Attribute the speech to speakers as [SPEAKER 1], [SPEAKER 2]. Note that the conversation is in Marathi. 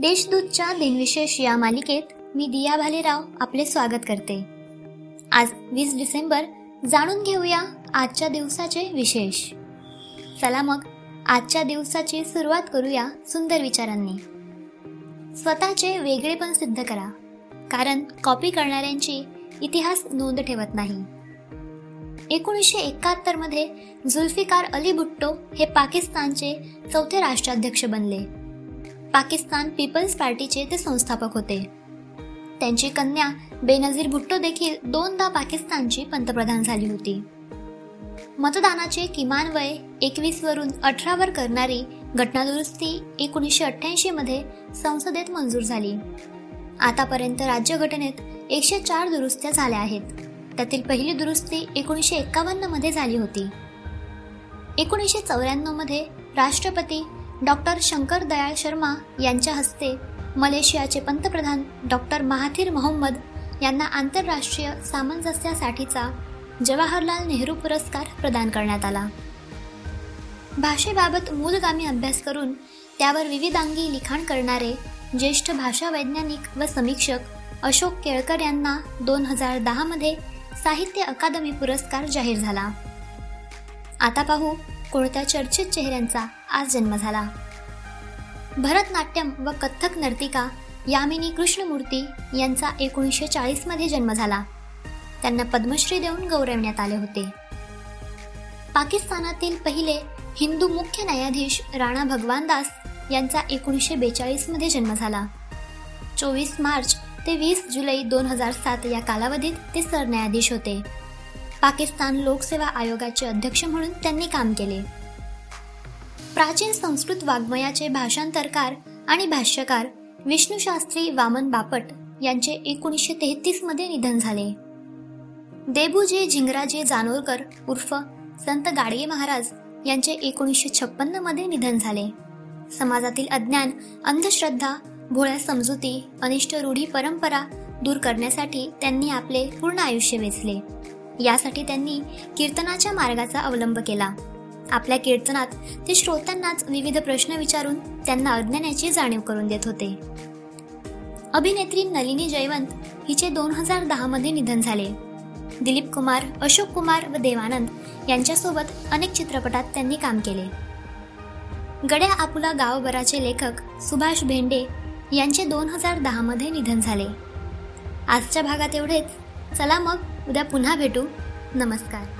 [SPEAKER 1] देशदूतच्या दिनविशेष या मालिकेत मी दिया भालेराव आपले स्वागत करते आज वीस डिसेंबर जाणून घेऊया आजच्या दिवसाचे विशेष चला मग आजच्या दिवसाची सुरुवात करूया सुंदर विचारांनी स्वतःचे वेगळेपण सिद्ध करा कारण कॉपी करणाऱ्यांची इतिहास नोंद ठेवत नाही एकोणीसशे एकाहत्तरमध्ये झुल्फिकार अली भुट्टो हे पाकिस्तानचे चौथे राष्ट्राध्यक्ष बनले पाकिस्तान पीपल्स पार्टीचे ते संस्थापक होते त्यांची कन्या बेनझीर भुट्टो देखील दोनदा पाकिस्तानची पंतप्रधान झाली होती मतदानाचे किमान वय एकवीस वरून अठरावर करणारी घटनादुरुस्ती एकोणीसशे अठ्ठ्याऐंशी मध्ये संसदेत मंजूर झाली आतापर्यंत राज्यघटनेत एकशे चार दुरुस्त्या झाल्या आहेत त्यातील पहिली दुरुस्ती एकोणीसशे एक्कावन्न मध्ये झाली होती एकोणीसशे चौऱ्याण्णव मध्ये राष्ट्रपती डॉक्टर शंकर दयाळ शर्मा यांच्या हस्ते मलेशियाचे पंतप्रधान डॉक्टर महाथीर मोहम्मद यांना आंतरराष्ट्रीय सामंजस्यासाठीचा जवाहरलाल नेहरू पुरस्कार प्रदान करण्यात आला भाषेबाबत मूलगामी अभ्यास करून त्यावर विविधांगी लिखाण करणारे ज्येष्ठ भाषा वैज्ञानिक व समीक्षक अशोक केळकर यांना दोन हजार दहामध्ये साहित्य अकादमी पुरस्कार जाहीर झाला आता पाहू कोणत्या चर्चित चेहऱ्यांचा आज जन्म झाला भरतनाट्यम व कथ्थक नर्तिका यामिनी कृष्णमूर्ती यांचा एकोणीसशे चाळीसमध्ये जन्म झाला त्यांना पद्मश्री देऊन गौरवण्यात आले होते पाकिस्तानातील पहिले हिंदू मुख्य न्यायाधीश राणा भगवानदास यांचा एकोणीसशे बेचाळीसमध्ये जन्म झाला चोवीस मार्च ते वीस जुलै दोन हजार सात या कालावधीत ते सरन्यायाधीश होते पाकिस्तान लोकसेवा आयोगाचे अध्यक्ष म्हणून त्यांनी काम केले प्राचीन संस्कृत वाङ्मयाचे भाषांतरकार आणि भाष्यकार विष्णूशास्त्री वामन बापट यांचे एकोणीसशे तेहतीसमध्ये निधन झाले देबूजे झिंगराजे जानोरकर उर्फ संत गाडगे महाराज यांचे एकोणीसशे छप्पन्नमध्ये निधन झाले समाजातील अज्ञान अंधश्रद्धा भोळ्या समजुती अनिष्ट रूढी परंपरा दूर करण्यासाठी त्यांनी आपले पूर्ण आयुष्य वेचले यासाठी त्यांनी कीर्तनाच्या मार्गाचा अवलंब केला आपल्या कीर्तनात ते श्रोत्यांनाच विविध प्रश्न विचारून त्यांना अज्ञानाची जाणीव करून देत होते अभिनेत्री नलिनी जयवंत हिचे दोन हजार दहामध्ये निधन झाले दिलीप कुमार अशोक कुमार व देवानंद यांच्यासोबत अनेक चित्रपटात त्यांनी काम केले गड्या आपुला गावभराचे लेखक सुभाष भेंडे यांचे दोन हजार दहामध्ये निधन झाले आजच्या भागात एवढेच चला मग उद्या पुन्हा भेटू नमस्कार